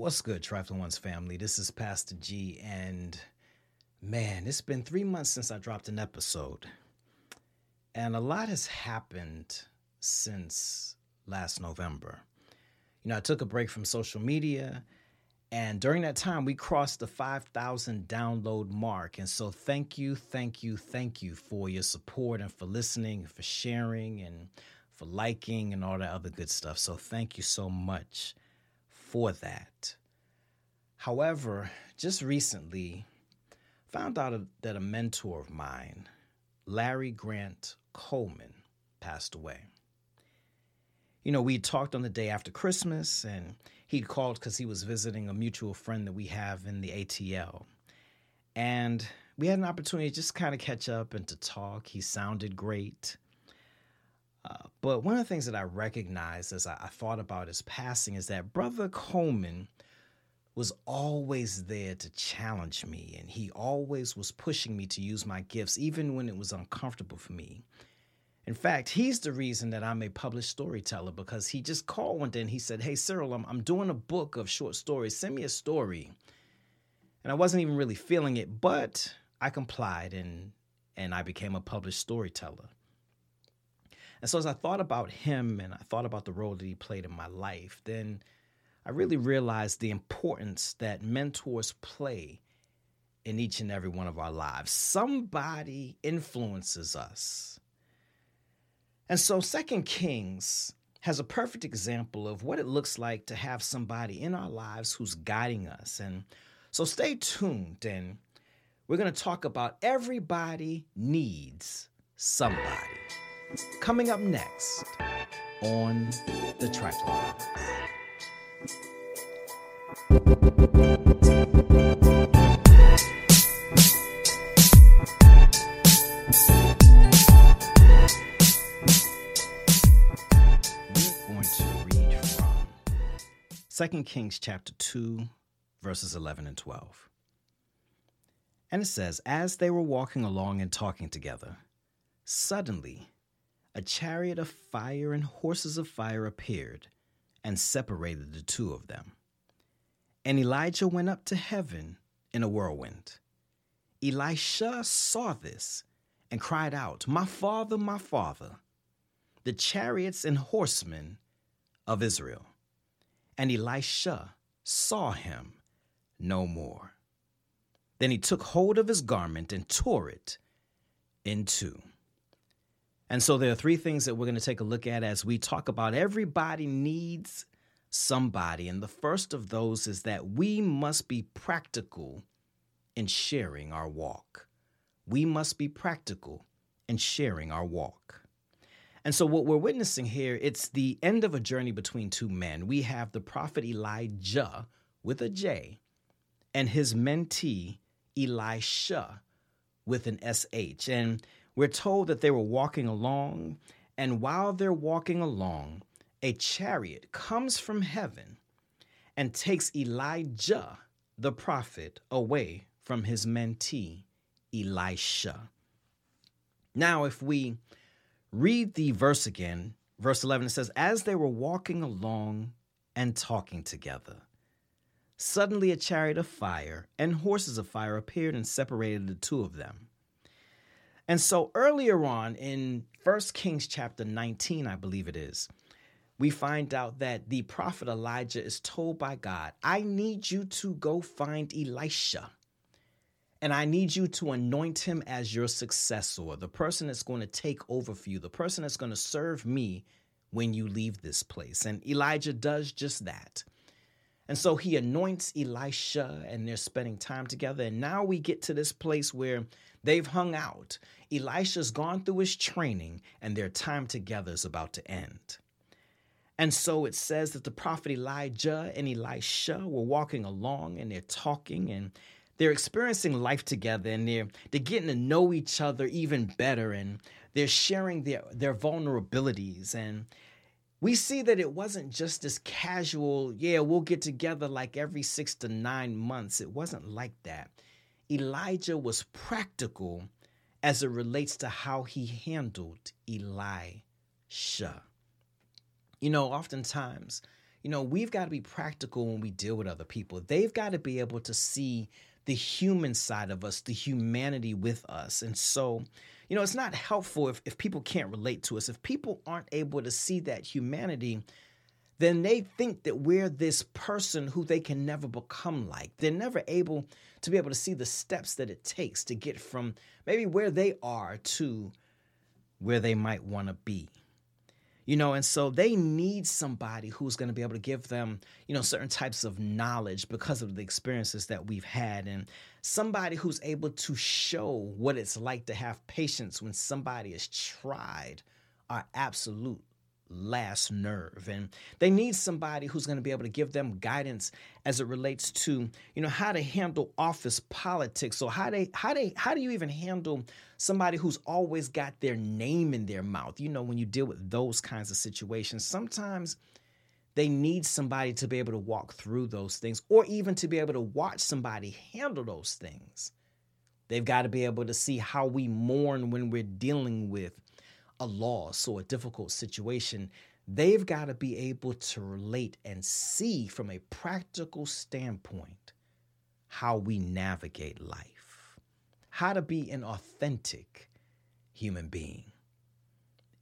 What's good, Trifling Ones family? This is Pastor G, and man, it's been three months since I dropped an episode. And a lot has happened since last November. You know, I took a break from social media, and during that time, we crossed the 5,000 download mark. And so, thank you, thank you, thank you for your support and for listening, for sharing, and for liking, and all that other good stuff. So, thank you so much for that. However, just recently, found out that a mentor of mine, Larry Grant Coleman, passed away. You know, we talked on the day after Christmas, and he'd called because he was visiting a mutual friend that we have in the ATL. And we had an opportunity to just kind of catch up and to talk. He sounded great. Uh, but one of the things that I recognized as I, I thought about his passing is that Brother Coleman was always there to challenge me, and he always was pushing me to use my gifts, even when it was uncomfortable for me. In fact, he's the reason that I'm a published storyteller because he just called one day and he said, Hey, Cyril, I'm, I'm doing a book of short stories. Send me a story. And I wasn't even really feeling it, but I complied and, and I became a published storyteller. And so as I thought about him and I thought about the role that he played in my life, then I really realized the importance that mentors play in each and every one of our lives. Somebody influences us. And so Second Kings has a perfect example of what it looks like to have somebody in our lives who's guiding us. And so stay tuned and we're going to talk about everybody needs somebody. Coming up next on the Tripod. We're going to read from 2 Kings chapter 2, verses 11 and 12. And it says, As they were walking along and talking together, Suddenly, a chariot of fire and horses of fire appeared and separated the two of them. And Elijah went up to heaven in a whirlwind. Elisha saw this and cried out, My father, my father, the chariots and horsemen of Israel. And Elisha saw him no more. Then he took hold of his garment and tore it in two. And so there are three things that we're going to take a look at as we talk about everybody needs somebody. And the first of those is that we must be practical in sharing our walk. We must be practical in sharing our walk. And so what we're witnessing here, it's the end of a journey between two men. We have the prophet Elijah with a J and his mentee Elisha with an SH. And we're told that they were walking along, and while they're walking along, a chariot comes from heaven and takes Elijah, the prophet, away from his mentee, Elisha. Now, if we read the verse again, verse 11, it says, As they were walking along and talking together, suddenly a chariot of fire and horses of fire appeared and separated the two of them. And so earlier on in 1 Kings chapter 19, I believe it is, we find out that the prophet Elijah is told by God, I need you to go find Elisha. And I need you to anoint him as your successor, the person that's going to take over for you, the person that's going to serve me when you leave this place. And Elijah does just that. And so he anoints Elisha, and they're spending time together. And now we get to this place where they've hung out. Elisha's gone through his training, and their time together is about to end. And so it says that the prophet Elijah and Elisha were walking along and they're talking and they're experiencing life together and they're, they're getting to know each other even better and they're sharing their, their vulnerabilities. And we see that it wasn't just this casual, yeah, we'll get together like every six to nine months. It wasn't like that. Elijah was practical as it relates to how he handled Elisha. You know, oftentimes, you know, we've got to be practical when we deal with other people. They've got to be able to see the human side of us, the humanity with us. And so, you know, it's not helpful if, if people can't relate to us. If people aren't able to see that humanity, then they think that we're this person who they can never become like. They're never able to be able to see the steps that it takes to get from maybe where they are to where they might want to be. You know, and so they need somebody who's going to be able to give them, you know, certain types of knowledge because of the experiences that we've had, and somebody who's able to show what it's like to have patience when somebody has tried our absolute last nerve. And they need somebody who's going to be able to give them guidance as it relates to you know how to handle office politics. So how they how they how do you even handle somebody who's always got their name in their mouth? You know when you deal with those kinds of situations sometimes they need somebody to be able to walk through those things or even to be able to watch somebody handle those things. They've got to be able to see how we mourn when we're dealing with a loss or a difficult situation, they've got to be able to relate and see from a practical standpoint how we navigate life, how to be an authentic human being.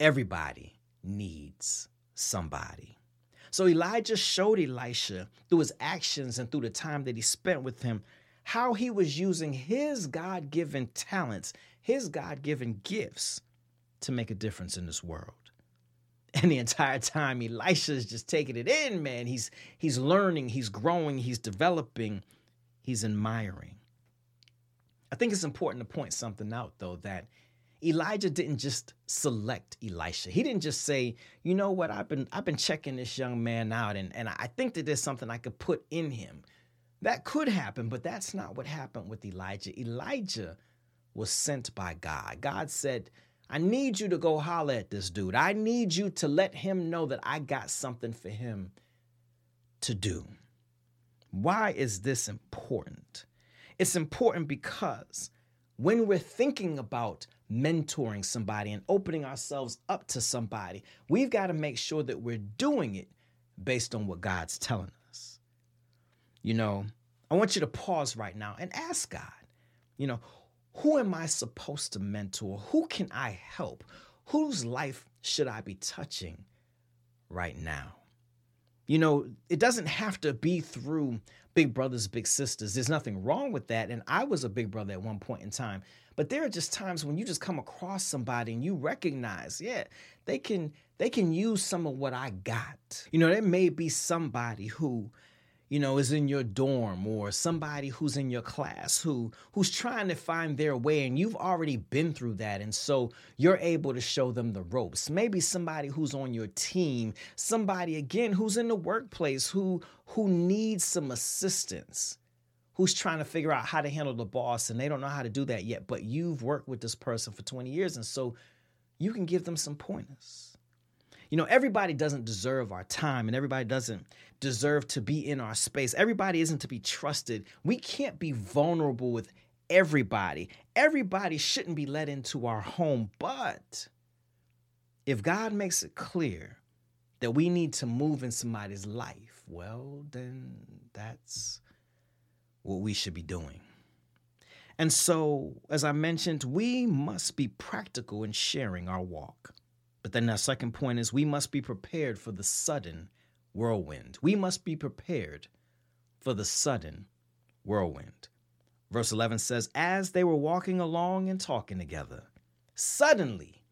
Everybody needs somebody. So Elijah showed Elisha through his actions and through the time that he spent with him how he was using his God given talents, his God given gifts to make a difference in this world. And the entire time Elisha is just taking it in, man. He's he's learning, he's growing, he's developing, he's admiring. I think it's important to point something out though that Elijah didn't just select Elisha. He didn't just say, "You know what? I've been I've been checking this young man out and and I think that there's something I could put in him." That could happen, but that's not what happened with Elijah. Elijah was sent by God. God said, I need you to go holler at this dude. I need you to let him know that I got something for him to do. Why is this important? It's important because when we're thinking about mentoring somebody and opening ourselves up to somebody, we've got to make sure that we're doing it based on what God's telling us. You know, I want you to pause right now and ask God, you know, who am I supposed to mentor? Who can I help? Whose life should I be touching right now? You know, it doesn't have to be through big brothers, big sisters. There's nothing wrong with that. And I was a big brother at one point in time. But there are just times when you just come across somebody and you recognize, yeah, they can they can use some of what I got. You know, there may be somebody who you know is in your dorm or somebody who's in your class who who's trying to find their way and you've already been through that. And so you're able to show them the ropes. Maybe somebody who's on your team somebody again who's in the workplace who who needs some assistance who's trying to figure out how to handle the boss and they don't know how to do that yet but you've worked with this person for 20 years. And so you can give them some pointers you know, everybody doesn't deserve our time and everybody doesn't deserve to be in our space. Everybody isn't to be trusted. We can't be vulnerable with everybody. Everybody shouldn't be let into our home. But if God makes it clear that we need to move in somebody's life, well, then that's what we should be doing. And so, as I mentioned, we must be practical in sharing our walk. But then our second point is we must be prepared for the sudden whirlwind. We must be prepared for the sudden whirlwind. Verse 11 says, As they were walking along and talking together, suddenly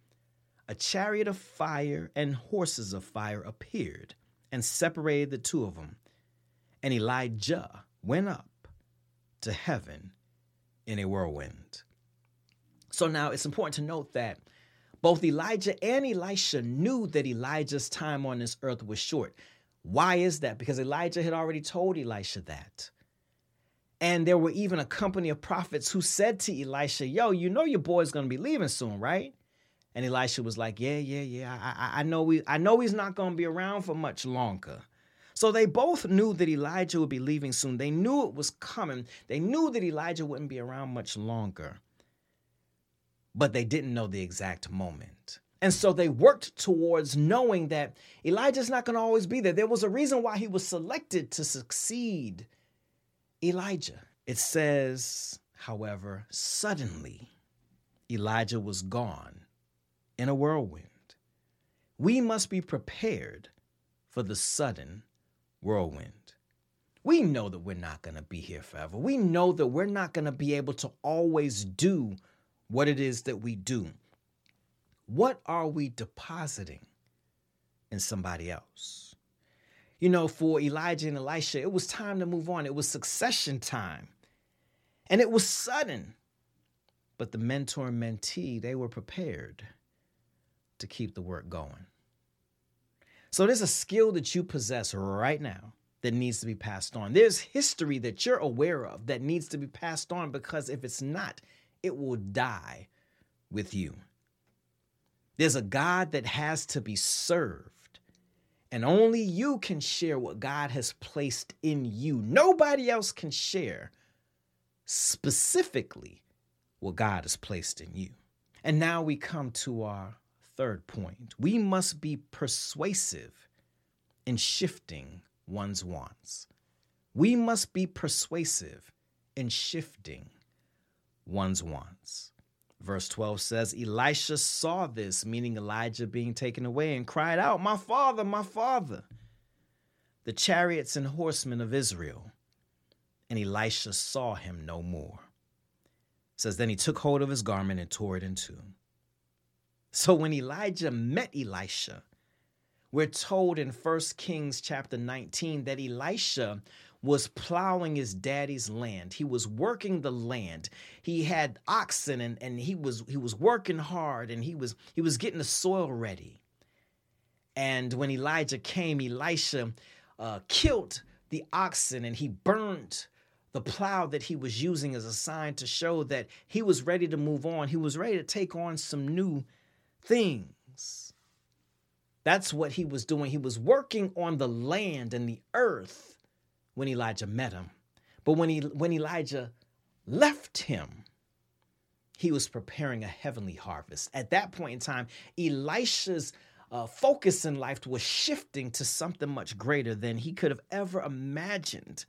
a chariot of fire and horses of fire appeared and separated the two of them. And Elijah went up to heaven in a whirlwind. So now it's important to note that both Elijah and Elisha knew that Elijah's time on this earth was short. Why is that? Because Elijah had already told Elisha that. And there were even a company of prophets who said to Elisha, Yo, you know your boy's gonna be leaving soon, right? And Elisha was like, Yeah, yeah, yeah. I, I know we I know he's not gonna be around for much longer. So they both knew that Elijah would be leaving soon. They knew it was coming. They knew that Elijah wouldn't be around much longer but they didn't know the exact moment. And so they worked towards knowing that Elijah's not going to always be there. There was a reason why he was selected to succeed Elijah. It says, however, suddenly Elijah was gone in a whirlwind. We must be prepared for the sudden whirlwind. We know that we're not going to be here forever. We know that we're not going to be able to always do what it is that we do. What are we depositing in somebody else? You know, for Elijah and Elisha, it was time to move on. It was succession time. And it was sudden. But the mentor and mentee, they were prepared to keep the work going. So there's a skill that you possess right now that needs to be passed on. There's history that you're aware of that needs to be passed on because if it's not, it will die with you. There's a God that has to be served, and only you can share what God has placed in you. Nobody else can share specifically what God has placed in you. And now we come to our third point. We must be persuasive in shifting one's wants. We must be persuasive in shifting one's wants. Verse 12 says, Elisha saw this, meaning Elijah being taken away, and cried out, My father, my father, the chariots and horsemen of Israel. And Elisha saw him no more. It says, Then he took hold of his garment and tore it in two. So when Elijah met Elisha, we're told in 1 Kings chapter 19 that Elisha was plowing his daddy's land. He was working the land. He had oxen and, and he was he was working hard and he was he was getting the soil ready. And when Elijah came, Elisha uh, killed the oxen and he burned the plow that he was using as a sign to show that he was ready to move on. He was ready to take on some new things. That's what he was doing. He was working on the land and the earth when Elijah met him. But when he when Elijah left him, he was preparing a heavenly harvest. At that point in time, Elisha's uh, focus in life was shifting to something much greater than he could have ever imagined.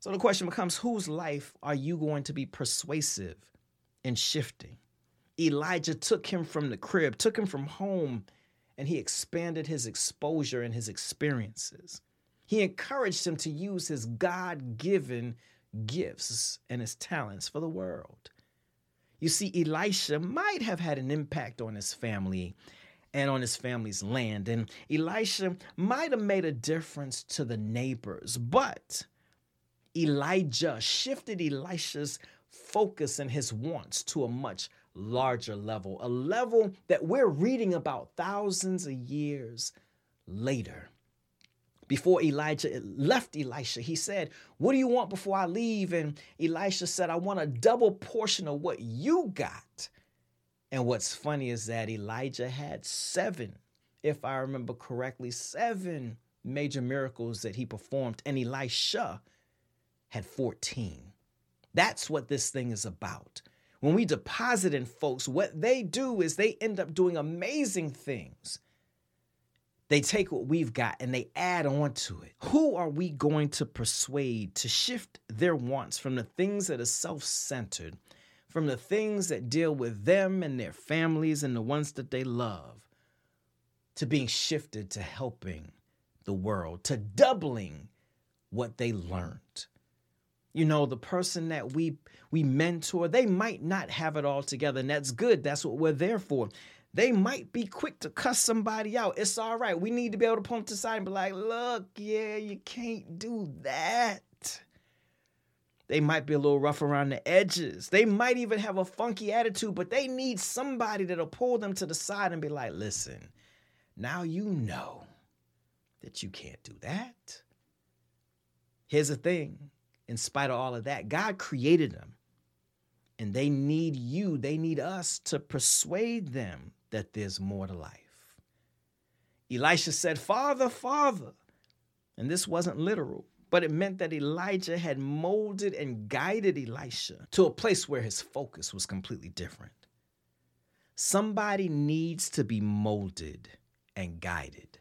So the question becomes whose life are you going to be persuasive in shifting? Elijah took him from the crib, took him from home, and he expanded his exposure and his experiences. He encouraged him to use his God given gifts and his talents for the world. You see, Elisha might have had an impact on his family and on his family's land, and Elisha might have made a difference to the neighbors, but Elijah shifted Elisha's focus and his wants to a much larger level, a level that we're reading about thousands of years later. Before Elijah left Elisha, he said, What do you want before I leave? And Elisha said, I want a double portion of what you got. And what's funny is that Elijah had seven, if I remember correctly, seven major miracles that he performed, and Elisha had 14. That's what this thing is about. When we deposit in folks, what they do is they end up doing amazing things. They take what we've got and they add on to it. Who are we going to persuade to shift their wants from the things that are self centered, from the things that deal with them and their families and the ones that they love, to being shifted to helping the world, to doubling what they learned? you know the person that we we mentor they might not have it all together and that's good that's what we're there for they might be quick to cuss somebody out. It's all right. We need to be able to pull them to the side and be like look yeah you can't do that. They might be a little rough around the edges. They might even have a funky attitude but they need somebody that'll pull them to the side and be like listen now you know that you can't do that. Here's the thing. In spite of all of that. God created them. And they need you, they need us to persuade them that there's more to life. Elisha said, Father, Father. And this wasn't literal, but it meant that Elijah had molded and guided Elisha to a place where his focus was completely different. Somebody needs to be molded and guided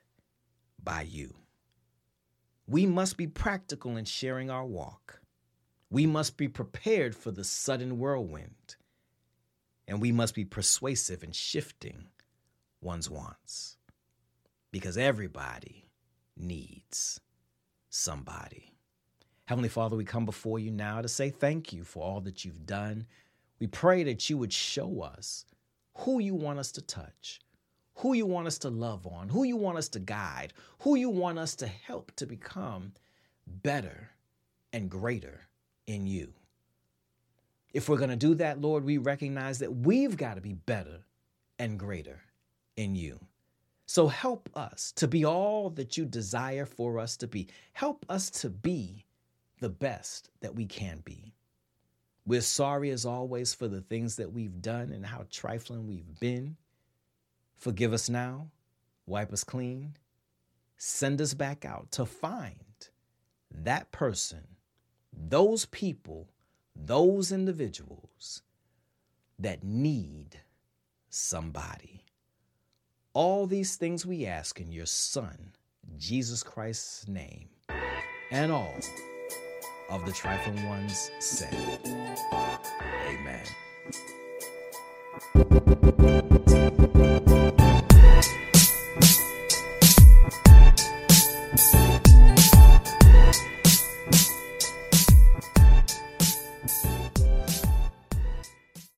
by you. We must be practical in sharing our walk. We must be prepared for the sudden whirlwind. And we must be persuasive in shifting one's wants. Because everybody needs somebody. Heavenly Father, we come before you now to say thank you for all that you've done. We pray that you would show us who you want us to touch, who you want us to love on, who you want us to guide, who you want us to help to become better and greater in you. If we're going to do that, Lord, we recognize that we've got to be better and greater in you. So help us to be all that you desire for us to be. Help us to be the best that we can be. We're sorry as always for the things that we've done and how trifling we've been. Forgive us now, wipe us clean, send us back out to find that person, those people, those individuals that need somebody. All these things we ask in your Son, Jesus Christ's name, and all of the trifling ones said, Amen.